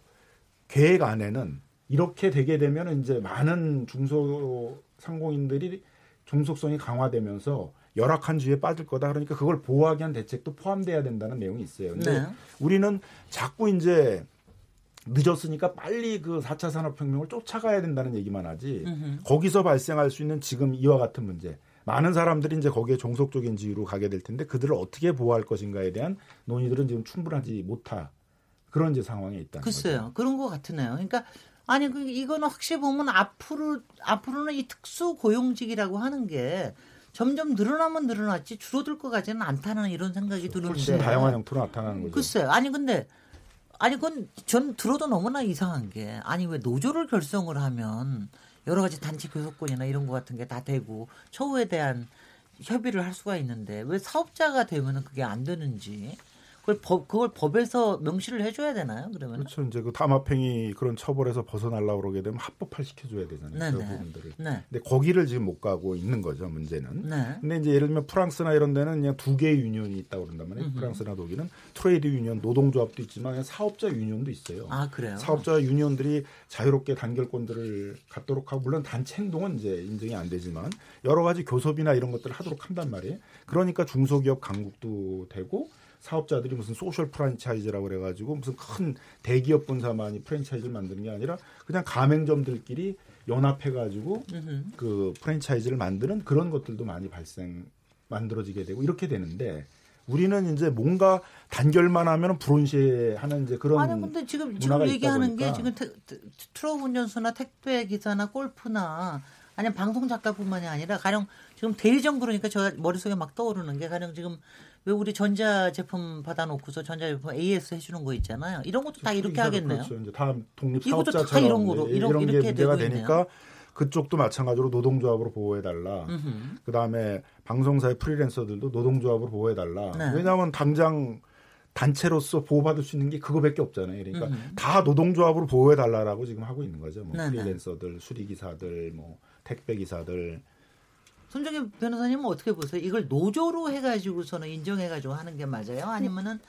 H: 계획 안에는 이렇게 되게 되면 이제 많은 중소 상공인들이 종속성이 강화되면서 열악한 지위에 빠질 거다. 그러니까 그걸 보호하기 위한 대책도 포함돼야 된다는 내용이 있어요. 근데
F: 네.
H: 우리는 자꾸 이제 늦었으니까 빨리 그 4차 산업혁명을 쫓아가야 된다는 얘기만 하지
F: 음흠.
H: 거기서 발생할 수 있는 지금 이와 같은 문제 많은 사람들이 이제 거기에 종속적인 지위로 가게 될 텐데 그들을 어떻게 보호할 것인가에 대한 논의들은 지금 충분하지 못하 그런 이제 상황에 있다는
F: 글쎄요.
H: 거죠.
F: 그런 것 같으네요. 그러니까 아니 그 이거는 확실히 보면 앞으로 앞으로는 이 특수 고용직이라고 하는 게 점점 늘어나면 늘어났지 줄어들 것 같지는 않다는 이런 생각이 드는데.
H: 훨씬 다양한 형태로 나타나는 거죠.
F: 글쎄요. 아니 근데 아니 그건 전 들어도 너무나 이상한 게 아니 왜 노조를 결성을 하면 여러 가지 단체 교섭권이나 이런 거 같은 게 다 되고 처우에 대한 협의를 할 수가 있는데 왜 사업자가 되면은 그게 안 되는지 그걸 법 그걸 법에서 명시를 해줘야 되나요? 그러면
H: 그렇죠. 이제 그 담합행위 그런 처벌에서 벗어나려고 그러게 되면 합법화 시켜줘야 되잖아요.
F: 네,
H: 그런
F: 네.
H: 부분들을.
F: 네.
H: 근데 거기를 지금 못 가고 있는 거죠. 문제는.
F: 네.
H: 근데 이제 예를 들면 프랑스나 이런 데는 그냥 두 개의 union이 있다고 그런단 말이에요.
F: 음흠.
H: 프랑스나 독일은 trade union, 노동조합도 있지만 사업자 union도 있어요.
F: 아 그래요.
H: 사업자 union들이 자유롭게 단결권들을 갖도록 하고 물론 단체 행동은 이제 인정이 안 되지만 여러 가지 교섭이나 이런 것들을 하도록 한단 말이에요. 그러니까 중소기업 강국도 되고 사업자들이 무슨 소셜 프랜차이즈라고 그래가지고 무슨 큰 대기업 분사만이 프랜차이즈를 만드는 게 아니라 그냥 가맹점들끼리 연합해가지고. 그 프랜차이즈를 만드는 그런 것들도 많이 발생 만들어지게 되고 이렇게 되는데 우리는 이제 뭔가 단결만 하면 불온시하는 이제 그런
F: 아니 근데 지금 지금 얘기하는 게 지금 태, 트럭 운전수나 택배 기사나 골프나 아니면 방송 작가뿐만이 아니라 가령 지금 대리점 그러니까 저 머릿속에 막 떠오르는 게 가령 지금 왜 우리 전자 제품 받아놓고서 전자 제품 AS 해주는 거 있잖아요. 이런 것도 다 이렇게
H: 이사도
F: 하겠네요.
H: 그렇죠. 이제 다 독립
F: 이것도 다
H: 사업자처럼
F: 이런 거로,
H: 예,
F: 이런-
H: 이런 게 문제가 되니까 그쪽도 마찬가지로 노동조합으로 보호해달라. 그 다음에 방송사의 프리랜서들도 노동조합으로 보호해달라.
F: 네.
H: 왜냐하면 당장 단체로서 보호받을 수 있는 게 그거밖에 없잖아요. 그러니까
F: 음흠.
H: 다 노동조합으로 보호해달라라고 지금 하고 있는 거죠. 뭐
F: 네, 네.
H: 프리랜서들, 수리기사들, 뭐 택배기사들.
F: 손정희 변호사님은 어떻게 보세요? 이걸 노조로 해가지고서는 인정해가지고 하는 게 맞아요? 아니면은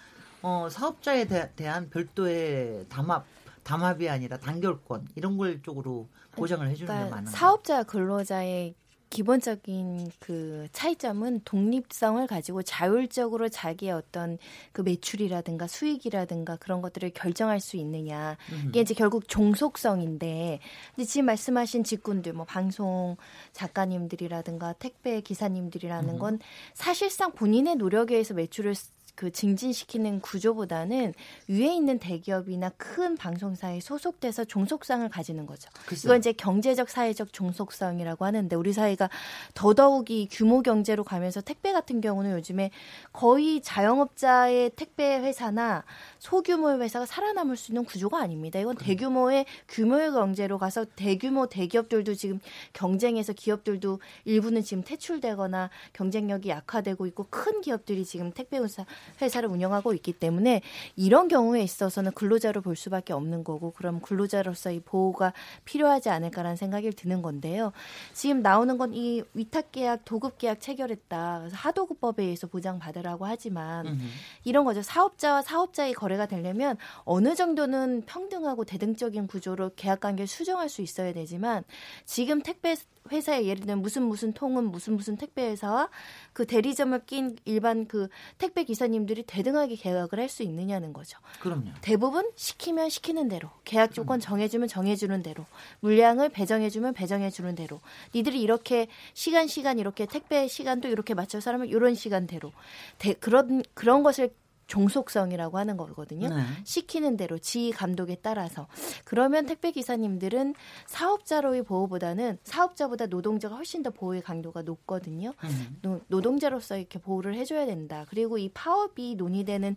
F: 어, 사업자에 대, 대한 별도의 담합 담합이 아니라 단결권 이런 걸 쪽으로 보장을 해주는 게
I: 그러니까
F: 맞는
I: 사업자 근로자의 기본적인 그 차이점은 독립성을 가지고 자율적으로 자기의 어떤 그 매출이라든가 수익이라든가 그런 것들을 결정할 수 있느냐.
F: 음.
I: 이게 이제 결국 종속성인데 근데 지금 말씀하신 직군들 뭐 방송 작가님들이라든가 택배 기사님들이라는
F: 음.
I: 건 사실상 본인의 노력에 의해서 매출을 그 증진시키는 구조보다는 위에 있는 대기업이나 큰 방송사에 소속돼서 종속성을 가지는 거죠.
F: 글쎄요.
I: 이건 이제 경제적 사회적 종속성이라고 하는데 우리 사회가 더더욱이 규모 경제로 가면서 택배 같은 경우는 요즘에 거의 자영업자의 택배 회사나 소규모의 회사가 살아남을 수 있는 구조가 아닙니다. 이건 대규모의 규모의 경제로 가서 대규모 대기업들도 지금 경쟁에서 기업들도 일부는 지금 퇴출되거나 경쟁력이 약화되고 있고 큰 기업들이 지금 택배 회사 회사를 운영하고 있기 때문에 이런 경우에 있어서는 근로자로 볼 수밖에 없는 거고 그럼 근로자로서의 보호가 필요하지 않을까라는 생각이 드는 건데요. 지금 나오는 건 이 위탁 계약, 도급 계약 체결했다. 그래서 하도급법에 의해서 보장받으라고 하지만
F: 음.
I: 이런 거죠. 사업자와 사업자의 거래가 되려면 어느 정도는 평등하고 대등적인 구조로 계약 관계를 수정할 수 있어야 되지만 지금 택배 회사에 예를 들면 무슨 무슨 통은 무슨 무슨 택배 회사와 그 대리점을 낀 일반 그 택배 기사님들이 대등하게 계약을 할 수 있느냐는 거죠.
F: 그럼요.
I: 대부분 시키면 시키는 대로 계약 조건 정해주면 정해주는 대로 물량을 배정해주면 배정해주는 대로 니들이 이렇게 시간 시간 이렇게 택배 시간도 이렇게 맞춰서 하면 이런 시간대로 대, 그런 그런 것을 종속성이라고 하는 거거든요.
F: 네.
I: 시키는 대로 지휘 감독에 따라서 그러면 택배 기사님들은 사업자로의 보호보다는 사업자보다 노동자가 훨씬 더 보호의 강도가 높거든요.
F: 음.
I: 노, 노동자로서 이렇게 보호를 해줘야 된다. 그리고 이 파업이 논의되는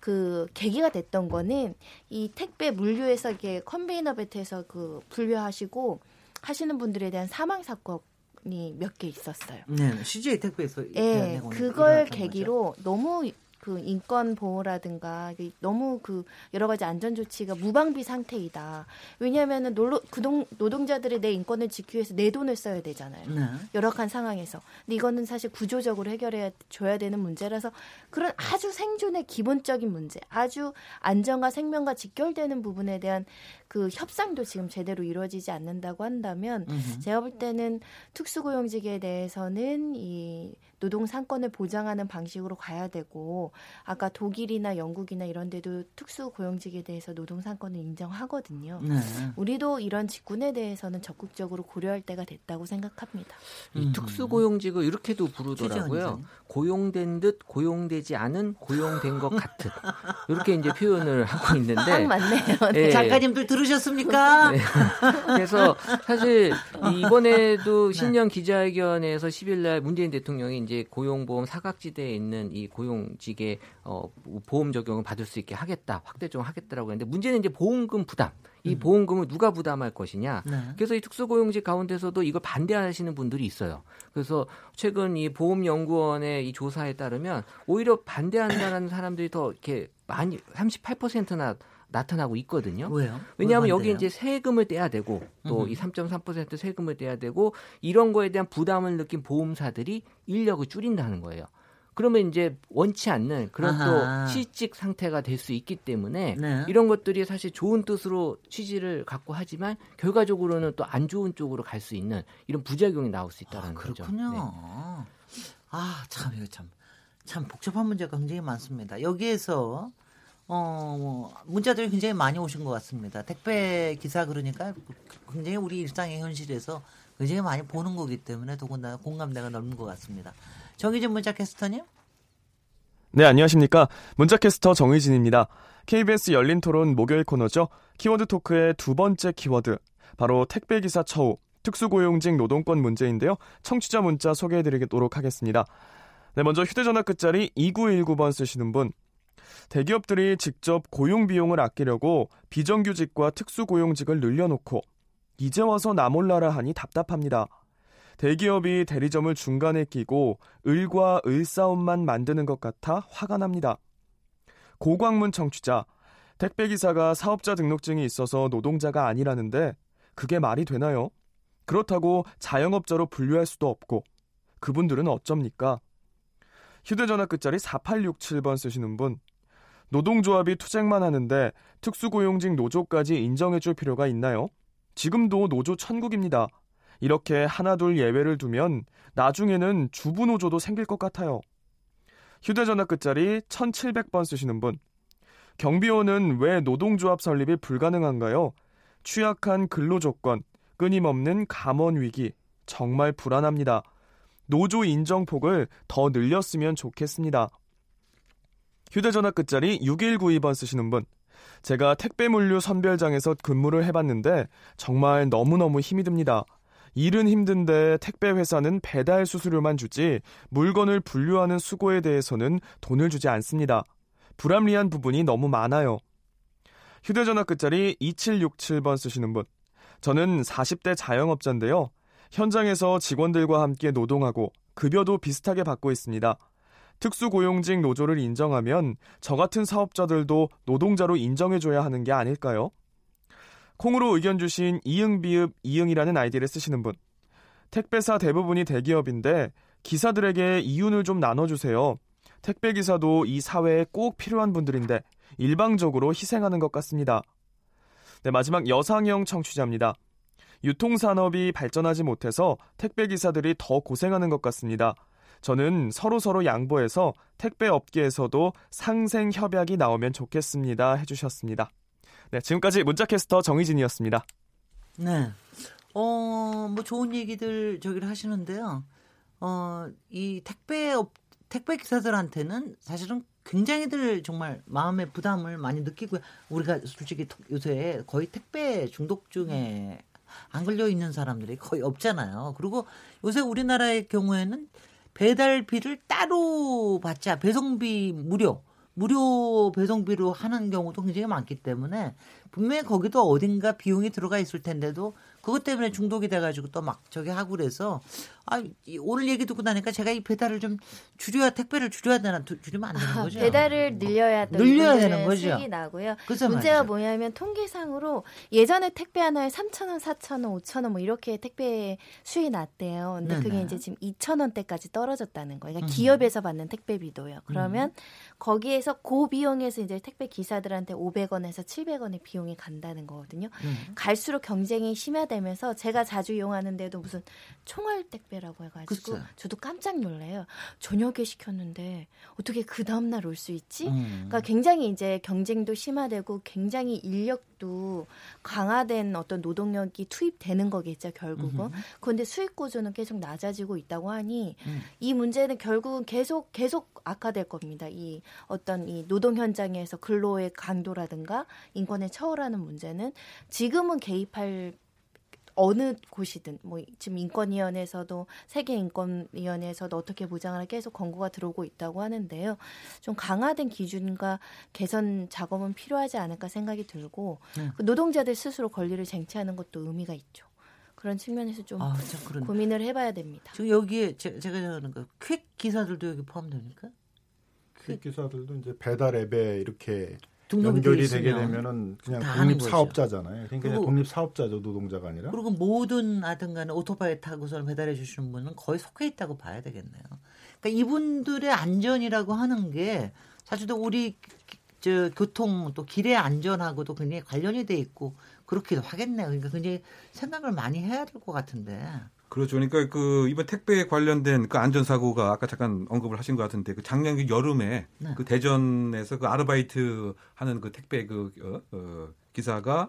I: 그 계기가 됐던 거는 이 택배 물류에서 이게 컨베이어 벨트에서 그 분류하시고 하시는 분들에 대한 사망 사건 이 몇 개 있었어요.
F: 네, CJ 택배에서
I: 예,
F: 일어났던
I: 그걸
F: 거죠.
I: 계기로 너무 그 인권 보호라든가 그 너무 그 여러 가지 안전 조치가 무방비 상태이다. 왜냐하면은 노, 그동, 노동자들이 내 인권을 지키기 위해서 내 돈을 써야 되잖아요.
F: 네.
I: 열악한 상황에서. 근데 이거는 사실 구조적으로 해결해 줘야 되는 문제라서 그런 아주 생존의 기본적인 문제, 아주 안전과 생명과 직결되는 부분에 대한 그 협상도 지금 제대로 이루어지지 않는다고 한다면
F: 음흠.
I: 제가 볼 때는 특수고용직에 대해서는 이 노동 상권을 보장하는 방식으로 가야 되고 아까 독일이나 영국이나 이런 데도 특수고용직에 대해서 노동 상권을 인정하거든요.
F: 네.
I: 우리도 이런 직군에 대해서는 적극적으로 고려할 때가 됐다고 생각합니다.
J: 이 특수고용직을 이렇게도 부르더라고요. 고용된 듯 고용되지 않은 고용된 것 같은 이렇게 이제 표현을 하고 있는데 [laughs]
I: 딱 맞네요. 네.
J: 예.
F: 작가님들 들으 셨습니까?
J: 네. [laughs] 그래서 사실 이번에도 신년 기자회견에서 10일 날 문재인 대통령이 이제 고용보험 사각지대에 있는 이 고용직의 어, 보험 적용을 받을 수 있게 하겠다, 확대 적용하겠다라고 했는데 문제는 이제 보험금 부담. 이 보험금을 누가 부담할 것이냐.
F: 네.
J: 그래서 이 특수고용직 가운데서도 이걸 반대하시는 분들이 있어요. 그래서 최근 이 보험연구원의 이 조사에 따르면 오히려 반대한다는 사람들이 더 이렇게 많이 38%나 나타나고 있거든요.
F: 왜요?
J: 왜냐하면
F: 왜
J: 여기? 이제 세금을 떼야 되고 또. 이 3.3% 세금을 떼야 되고 이런 거에 대한 부담을 느낀 보험사들이 인력을 줄인다는 거예요. 그러면 이제 원치 않는 그런
F: 아하.
J: 또 실직 상태가 될 수 있기 때문에
F: 네.
J: 이런 것들이 사실 좋은 뜻으로 취지를 갖고 하지만 결과적으로는 또 안 좋은 쪽으로 갈 수 있는 이런 부작용이 나올 수 있다는 거죠.
F: 그렇군요.
J: 네.
F: 아, 참, 이거 참, 참 복잡한 문제가 굉장히 많습니다. 여기에서, 어, 뭐, 문자들이 굉장히 많이 오신 것 같습니다. 택배 기사 그러니까 굉장히 우리 일상의 현실에서 굉장히 많이 보는 거기 때문에 더군다나 공감대가 넓은 것 같습니다. 정희진 문자 캐스터님?
K: 네, 안녕하십니까. 문자 캐스터 정의진입니다. KBS 열린 토론 목요일 코너죠. 키워드 토크의 두 번째 키워드. 바로 택배기사 처우, 특수고용직 노동권 문제인데요. 청취자 문자 소개해드리도록 하겠습니다. 네, 먼저 휴대전화 끝자리 2919번 쓰시는 분. 대기업들이 직접 고용 비용을 아끼려고 비정규직과 특수고용직을 늘려놓고 이제 와서 나 몰라라 하니 답답합니다. 대기업이 대리점을 중간에 끼고 을과 을 싸움만 만드는 것 같아 화가 납니다. 고광문 청취자, 택배기사가 사업자 등록증이 있어서 노동자가 아니라는데 그게 말이 되나요? 그렇다고 자영업자로 분류할 수도 없고 그분들은 어쩝니까? 휴대전화 끝자리 4867번 쓰시는 분, 노동조합이 투쟁만 하는데 특수고용직 노조까지 인정해줄 필요가 있나요? 지금도 노조 천국입니다. 이렇게 하나둘 예외를 두면 나중에는 주부 노조도 생길 것 같아요. 휴대전화 끝자리 1700번 쓰시는 분. 경비원은 왜 노동조합 설립이 불가능한가요? 취약한 근로조건, 끊임없는 감원 위기, 정말 불안합니다. 노조 인정폭을 더 늘렸으면 좋겠습니다. 휴대전화 끝자리 6192번 쓰시는 분. 제가 택배 물류 선별장에서 근무를 해봤는데 정말 너무너무 힘이 듭니다. 일은 힘든데 택배 회사는 배달 수수료만 주지 물건을 분류하는 수고에 대해서는 돈을 주지 않습니다. 불합리한 부분이 너무 많아요. 휴대전화 끝자리 2767번 쓰시는 분. 저는 40대 자영업자인데요. 현장에서 직원들과 함께 노동하고 급여도 비슷하게 받고 있습니다. 특수고용직 노조를 인정하면 저 같은 사업자들도 노동자로 인정해줘야 하는 게 아닐까요? 콩으로 의견 주신 이응비읍 이응이라는 아이디를 쓰시는 분. 택배사 대부분이 대기업인데 기사들에게 이윤을 좀 나눠주세요. 택배 기사도 이 사회에 꼭 필요한 분들인데 일방적으로 희생하는 것 같습니다. 네, 마지막 여상형 청취자입니다. 유통산업이 발전하지 못해서 택배 기사들이 더 고생하는 것 같습니다. 저는 서로서로 양보해서 택배 업계에서도 상생 협약이 나오면 좋겠습니다. 해주셨습니다. 네, 지금까지 문자캐스터 정희진이었습니다.
F: 네. 어, 뭐 좋은 얘기들 저기를 하시는데요. 어, 이 택배 업, 택배 기사들한테는 사실은 굉장히들 정말 마음의 부담을 많이 느끼고 우리가 솔직히 요새 거의 택배 중독 중에 안 걸려 있는 사람들이 거의 없잖아요. 그리고 요새 우리나라의 경우에는 배달비를 따로 받자. 배송비 무료 무료 배송비로 하는 경우도 굉장히 많기 때문에 분명히 거기도 어딘가 비용이 들어가 있을 텐데도 그것 때문에 중독이 돼가지고 또 막 저기 하고 그래서 아 오늘 얘기 듣고 나니까 제가 이 배달을 좀 줄여야 택배를 줄여야 되나 줄이면 안 되는 거죠.
I: 배달을 늘려야 또
F: 늘려야 되는 거죠.
I: 수익이 나고요. 문제가 말이죠. 뭐냐면 통계상으로 예전에 택배 하나에 3천 원, 4천 원, 5천 원 뭐 이렇게 택배 수익이 났대요. 근데 네네. 그게 이제 지금 2천 원대까지 떨어졌다는 거예요. 그러니까 음. 기업에서 받는 택배비도요. 그러면 음. 거기에서 고 비용에서 이제 택배 기사들한테 500원에서 700원의 비용이 간다는 거거든요. 음. 갈수록 경쟁이 심화되면서 제가 자주 이용하는데도 무슨 총알 택배라고 해가지고 그쵸. 저도 깜짝 놀래요. 저녁에 시켰는데 어떻게 그 다음 날 올 수 있지? 음. 그러니까 굉장히 이제 경쟁도 심화되고 굉장히 인력도 강화된 어떤 노동력이 투입되는 거겠죠 결국은. 음. 그런데 수익 구조는 계속 낮아지고 있다고 하니 음. 이 문제는 결국은 계속 계속 악화될 겁니다. 이 어떤 이 노동 현장에서 근로의 강도라든가 인권의 처우라는 문제는 지금은 개입할 어느 곳이든 뭐 지금 인권위원회에서도 세계 인권위원회에서도 어떻게 보장을 계속 권고가 들어오고 있다고 하는데요. 좀 강화된 기준과 개선 작업은 필요하지 않을까 생각이 들고 네. 그 노동자들 스스로 권리를 쟁취하는 것도 의미가 있죠. 그런 측면에서 좀 아, 고민을 해봐야 됩니다.
F: 지금 여기에 제, 가 하는 거퀵 기사들도 여기 포함됩니까?
H: 퀵 기사들도 이제 배달 앱에 이렇게 연결이 되게 되면은 그냥 독립 사업자잖아요. 그러니까 독립 사업자죠 노동자가 아니라.
F: 그리고 모든 하든간에 오토바이 타고서 배달해 주시는 분은 거의 속해 있다고 봐야 되겠네요. 그러니까 이분들의 안전이라고 하는 게 사실도 우리 저 교통 또 길의 안전하고도 굉장히 관련이 돼 있고 그렇기도 하겠네요. 그러니까 굉장히 생각을 많이 해야 될 것 같은데.
G: 그렇죠. 그러니까 그 이번 택배 관련된 그 안전 사고가 아까 잠깐 언급을 하신 것 같은데 그 작년 그 여름에 네. 그 대전에서 그 아르바이트 하는 그 택배 그 어, 어, 기사가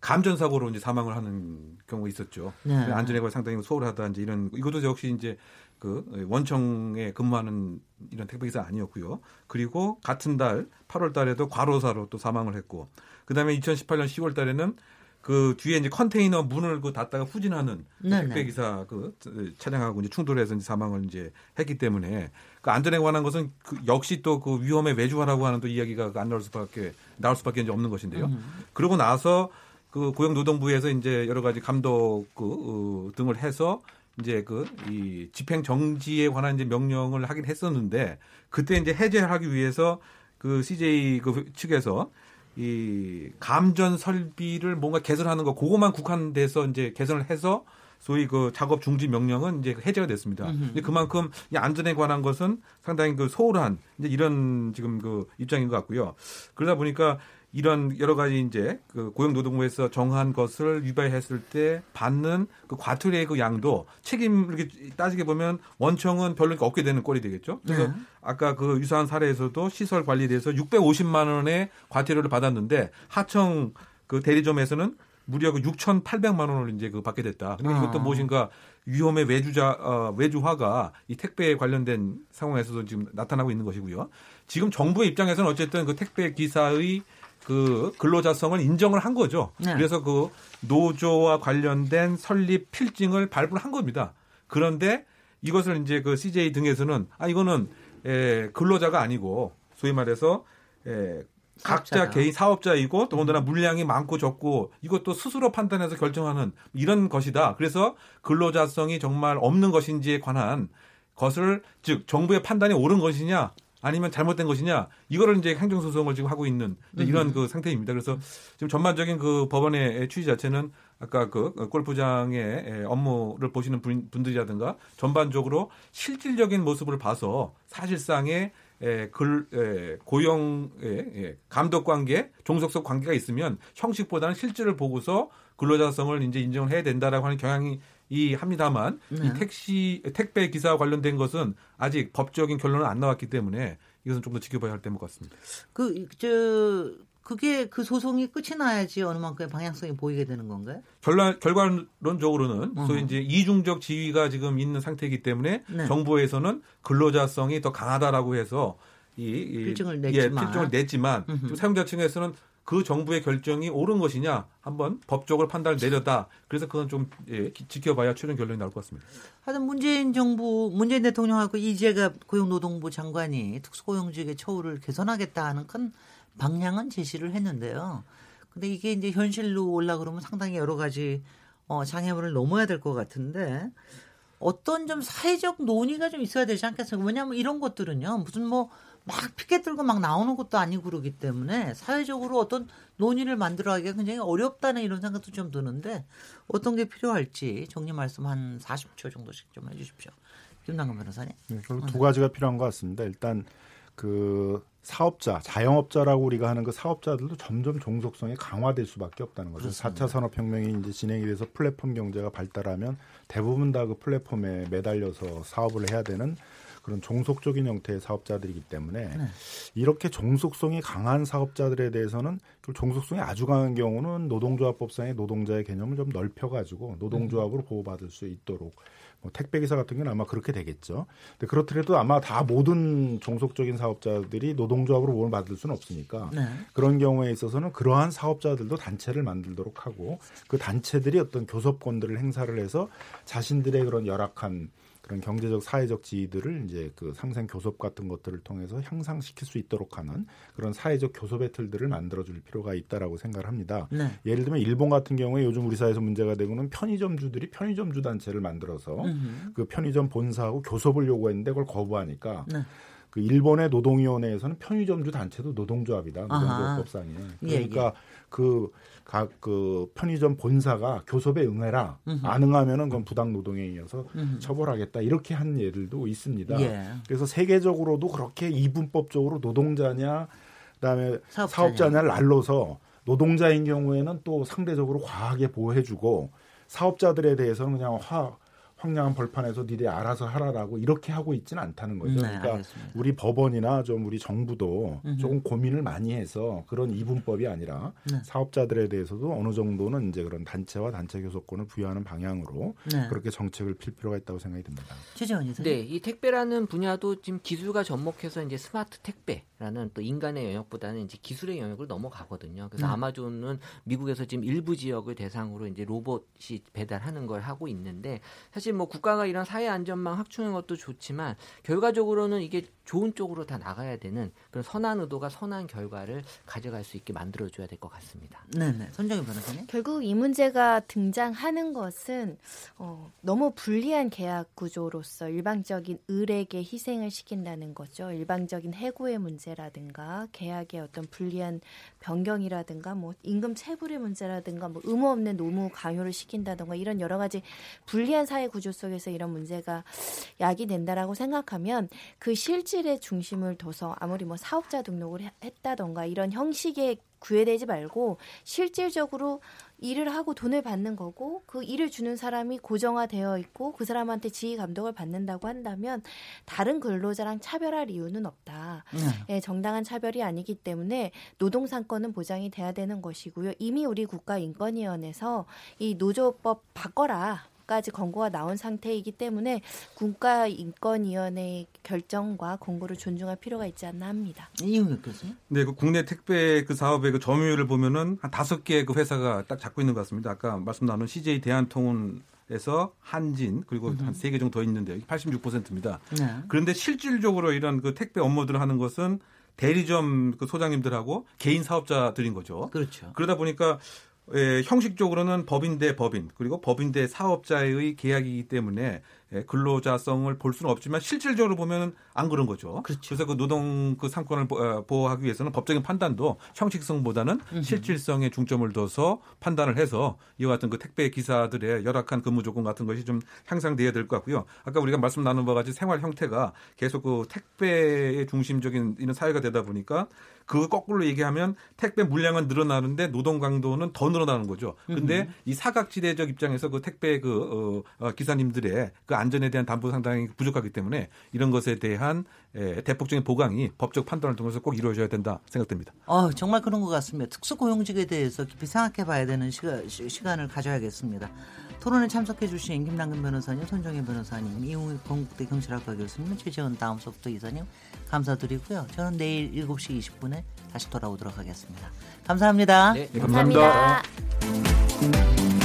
G: 감전 사고로 이제 사망을 하는 경우가 있었죠. 네. 안전에 관해 상당히 소홀하다 이제 이런 이것도 역시 이제 그 원청에 근무하는 이런 택배 기사 아니었고요. 그리고 같은 달 8월 달에도 과로사로 또 사망을 했고 그다음에 2018년 10월 달에는 그 뒤에 이제 컨테이너 문을 그 닫다가 후진하는 그 택배 기사 그 차량하고 이제 충돌해서 이제 사망을 이제 했기 때문에 그 안전에 관한 것은 그 역시 또 그 위험의 외주화라고 하는 또 이야기가 안 나올 수밖에 나올 수밖에 이제 없는 것인데요. 음. 그러고 나서 그 고용노동부에서 이제 여러 가지 감독 그 어, 등을 해서 이제 그 이 집행 정지에 관한 이제 명령을 하긴 했었는데 그때 이제 해제하기 위해서 그 CJ 그 측에서 이 감전 설비를 뭔가 개선하는 거 그것만 국한돼서 이제 개선을 해서 소위 그 작업 중지 명령은 이제 해제가 됐습니다. 이제 그만큼 이 안전에 관한 것은 상당히 그 소홀한 이제 이런 지금 그 입장인 것 같고요. 그러다 보니까 이런 여러 가지 이제 그 고용노동부에서 정한 것을 위반했을 때 받는 그 과태료의 그 양도 책임을 이렇게 따지게 보면 원청은 별로 없게 되는 꼴이 되겠죠. 그래서 네. 아까 그 유사한 사례에서도 시설 관리에 대해서 650만 원의 과태료를 받았는데 하청 그 대리점에서는 무려 그 6,800만 원을 이제 그 받게 됐다. 그러니까 이것도 아. 무엇인가 위험의 외주자 어, 외주화가 이 택배에 관련된 상황에서도 지금 나타나고 있는 것이고요. 지금 정부의 입장에서는 어쨌든 그 택배 기사의 그 근로자성을 인정을 한 거죠. 네. 그래서 그 노조와 관련된 설립 필증을 발부를 한 겁니다. 그런데 이것을 이제 그 CJ 등에서는 아 이거는 에, 근로자가 아니고 소위 말해서 에, 각자 사업자다. 개인 사업자이고 더군다나 물량이 많고 적고 이것도 스스로 판단해서 결정하는 이런 것이다. 그래서 근로자성이 정말 없는 것인지에 관한 것을 즉 정부의 판단이 옳은 것이냐 아니면 잘못된 것이냐 이거를 이제 행정소송을 지금 하고 있는 이런
F: 음.
G: 그 상태입니다. 그래서 지금 전반적인 그 법원의 취지 자체는 아까 그 골프장의 업무를 보시는 분- 분들이라든가 전반적으로 실질적인 모습을 봐서 사실상의 에, 글, 에, 고용, 에, 예, 감독 관계, 종속성 관계가 있으면 형식보다는 실질을 보고서 근로자성을 이제 인정을 해야 된다라고 하는 경향이 이 합니다만
F: 네.
G: 이 택시 택배 기사와 관련된 것은 아직 법적인 결론은 안 나왔기 때문에 이것은 좀 더 지켜봐야 할 때인 것 같습니다.
F: 그, 저, 그게 그 소송이 끝이 나야지 어느 만큼의 방향성이 보이게 되는 건가요?
G: 결론 결과론적으로는 소위
F: 어허.
G: 이제 이중적 지위가 지금 있는 상태이기 때문에
F: 네.
G: 정부에서는 근로자성이 더 강하다라고 해서 이, 이
F: 필증을
G: 예,
F: 냈지만.
G: 필증을 냈지만
F: 음흠.
G: 지금 사용자 층에서는 그 정부의 결정이 옳은 것이냐 한번 법적으로 판단을 내렸다. 그래서 그건 좀 예, 기- 지켜봐야 최종 결론이 나올 것 같습니다.
F: 하여튼 문재인 정부, 문재인 대통령하고 이재갑 고용노동부 장관이 특수고용직의 처우를 개선하겠다 하는 큰 방향은 제시를 했는데요. 근데 이게 이제 현실로 올라 그러면 상당히 여러 가지 어, 장애물을 넘어야 될 것 같은데 어떤 좀 사회적 논의가 좀 있어야 되지 않겠어요? 왜냐하면 이런 것들은요, 무슨 뭐 막 피켓 들고 막 나오는 것도 아니고 그러기 때문에 사회적으로 어떤 논의를 만들어가기가 굉장히 어렵다는 이런 생각도 좀 드는데 어떤 게 필요할지 정리 말씀 한 40초 정도씩 좀 해주십시오. 김남근 변호사님.
H: 네, 결국 두 가지가 필요한 것 같습니다. 일단 그 사업자, 자영업자라고 우리가 하는 그 사업자들도 점점 종속성이 강화될 수밖에 없다는 거죠.
F: 그렇습니다.
H: 4차 산업혁명이 이제 진행이 돼서 플랫폼 경제가 발달하면 대부분 다 그 플랫폼에 매달려서 사업을 해야 되는 그런 종속적인 형태의 사업자들이기 때문에
F: 네.
H: 이렇게 종속성이 강한 사업자들에 대해서는 그 종속성이 아주 강한 경우는 노동조합법상의 노동자의 개념을 좀 넓혀가지고 노동조합으로 보호받을 수 있도록 뭐 택배기사 같은 경우는 아마 그렇게 되겠죠. 근데 그렇더라도 아마 다 모든 종속적인 사업자들이 노동조합으로 보호받을 수는 없으니까
F: 네.
H: 그런 경우에 있어서는 그러한 사업자들도 단체를 만들도록 하고 그 단체들이 어떤 교섭권들을 행사를 해서 자신들의 그런 열악한 그런 경제적 사회적 지위들을 이제 그 상생 교섭 같은 것들을 통해서 향상시킬 수 있도록 하는 그런 사회적 교섭의 틀들을 만들어 줄 필요가 있다라고 생각을 합니다.
F: 네.
H: 예를 들면 일본 같은 경우에 요즘 우리 사회에서 문제가 되고는 편의점주들이 편의점주 단체를 만들어서
F: 음흠.
H: 그 편의점 본사하고 교섭을 요구했는데 그걸 거부하니까
F: 네.
H: 그 일본의 노동위원회에서는 편의점주 단체도 노동조합이다. 노동조합법상에
F: 예,
H: 그러니까 그각 그 편의점 본사가 교섭에 응해라
F: 음흠.
H: 안 응하면은 그건 부당 노동행위여서
F: 음흠.
H: 처벌하겠다 이렇게 한 예들도 있습니다.
F: 예.
H: 그래서 세계적으로도 그렇게 이분법적으로 노동자냐 그다음에
F: 사업자냐.
H: 사업자냐. 를 날로서 노동자인 경우에는 또 상대적으로 과하게 보호해주고 사업자들에 대해서는 그냥 화 황량한 벌판에서 니네 알아서 하라라고 이렇게 하고 있지는 않다는 거죠.
F: 네,
H: 그러니까
F: 알겠습니다.
H: 우리 법원이나 좀 우리 정부도
F: 음흠.
H: 조금 고민을 많이 해서 그런 이분법이 아니라
F: 네.
H: 사업자들에 대해서도 어느 정도는 이제 그런 단체와 단체 교섭권을 부여하는 방향으로
F: 네.
H: 그렇게 정책을 필 필요가 있다고 생각이 듭니다.
F: 최재원 이사.
J: 네, 이 택배라는 분야도 지금 기술과 접목해서 이제 스마트 택배라는 또 인간의 영역보다는 이제 기술의 영역을 넘어가거든요. 그래서
F: 음.
J: 아마존은 미국에서 지금 일부 지역을 대상으로 이제 로봇이 배달하는 걸 하고 있는데 사실 뭐 국가가 이런 사회 안전망 확충하는 것도 좋지만 결과적으로는 이게 좋은 쪽으로 다 나가야 되는 그런 선한 의도가 선한 결과를 가져갈 수 있게 만들어줘야 될 것 같습니다.
F: 네 네. 손정희 변호사님.
I: 결국 이 문제가 등장하는 것은 어, 너무 불리한 계약 구조로서 일방적인 을에게 희생을 시킨다는 거죠. 일방적인 해고의 문제라든가 계약의 어떤 불리한 변경이라든가 뭐 임금 체불의 문제라든가 뭐 의무 없는 노무 강요를 시킨다든가 이런 여러 가지 불리한 사회 구조 속에서 이런 문제가 야기된다라고 생각하면 그 실질의 중심을 둬서 아무리 뭐 사업자 등록을 해- 했다던가 이런 형식에 구애되지 말고 실질적으로 일을 하고 돈을 받는 거고 그 일을 주는 사람이 고정화되어 있고 그 사람한테 지휘 감독을 받는다고 한다면 다른 근로자랑 차별할 이유는 없다.
F: 네.
I: 예, 정당한 차별이 아니기 때문에 노동 상권은 보장이 돼야 되는 것이고요. 이미 우리 국가인권위원회에서 이 노조법 바꿔라. 까지 권고가 나온 상태이기 때문에 국가인권위원회의 결정과 권고를 존중할 필요가 있지 않나 합니다.
F: 이용혁 교수님.
G: 네, 그 국내 택배 그 사업의 그 점유율을 보면은 한 다섯 개그 회사가 딱 잡고 있는 것 같습니다. 아까 말씀 나눈 CJ 대한통운 에서 한진 그리고 한 세 개 정도 더 있는데 86%입니다.
F: 네.
G: 그런데 실질적으로 이런 그 택배 업무들을 하는 것은 대리점 그 소장님들하고 개인 사업자들인 거죠.
F: 그렇죠.
G: 그러다 보니까 예, 형식적으로는 법인 대 법인 그리고 법인 대 사업자의 계약이기 때문에 예, 근로자성을 볼 수는 없지만 실질적으로 보면 안 그런 거죠.
F: 그렇죠.
G: 그래서 그 노동 그 상권을 보- 어, 보호하기 위해서는 법적인 판단도 형식성보다는 실질성에 중점을 둬서 판단을 해서 이와 같은 그 택배 기사들의 열악한 근무 조건 같은 것이 좀 향상돼야 될 것 같고요. 아까 우리가 말씀 나눈 바와 같이 생활 형태가 계속 그 택배의 중심적인 이런 사회가 되다 보니까 그 거꾸로 얘기하면 택배 물량은 늘어나는데 노동 강도는 더 늘어나는 거죠. 근데 이 사각지대적 입장에서 그 택배 그 어, 어, 기사님들의 그 안전에 대한 담보 상당히 부족하기 때문에 이런 것에 대한 에, 대폭적인 보강이 법적 판단을 통해서 꼭 이루어져야 된다 생각됩니다.
F: 어, 정말 그런 것 같습니다. 특수고용직에 대해서 깊이 생각해 봐야 되는 시간, 시간을 가져야겠습니다. 토론에 참석해 주신 김남근 변호사님, 손정혜 변호사님, 이웅익 건국대 경찰학과 교수님, 최재원 다음 소프트 이사님 감사드리고요. 저는 내일 7시 20분에 다시 돌아오도록 하겠습니다. 감사합니다.
J: 네.
G: 네, 감사합니다.
I: 감사합니다.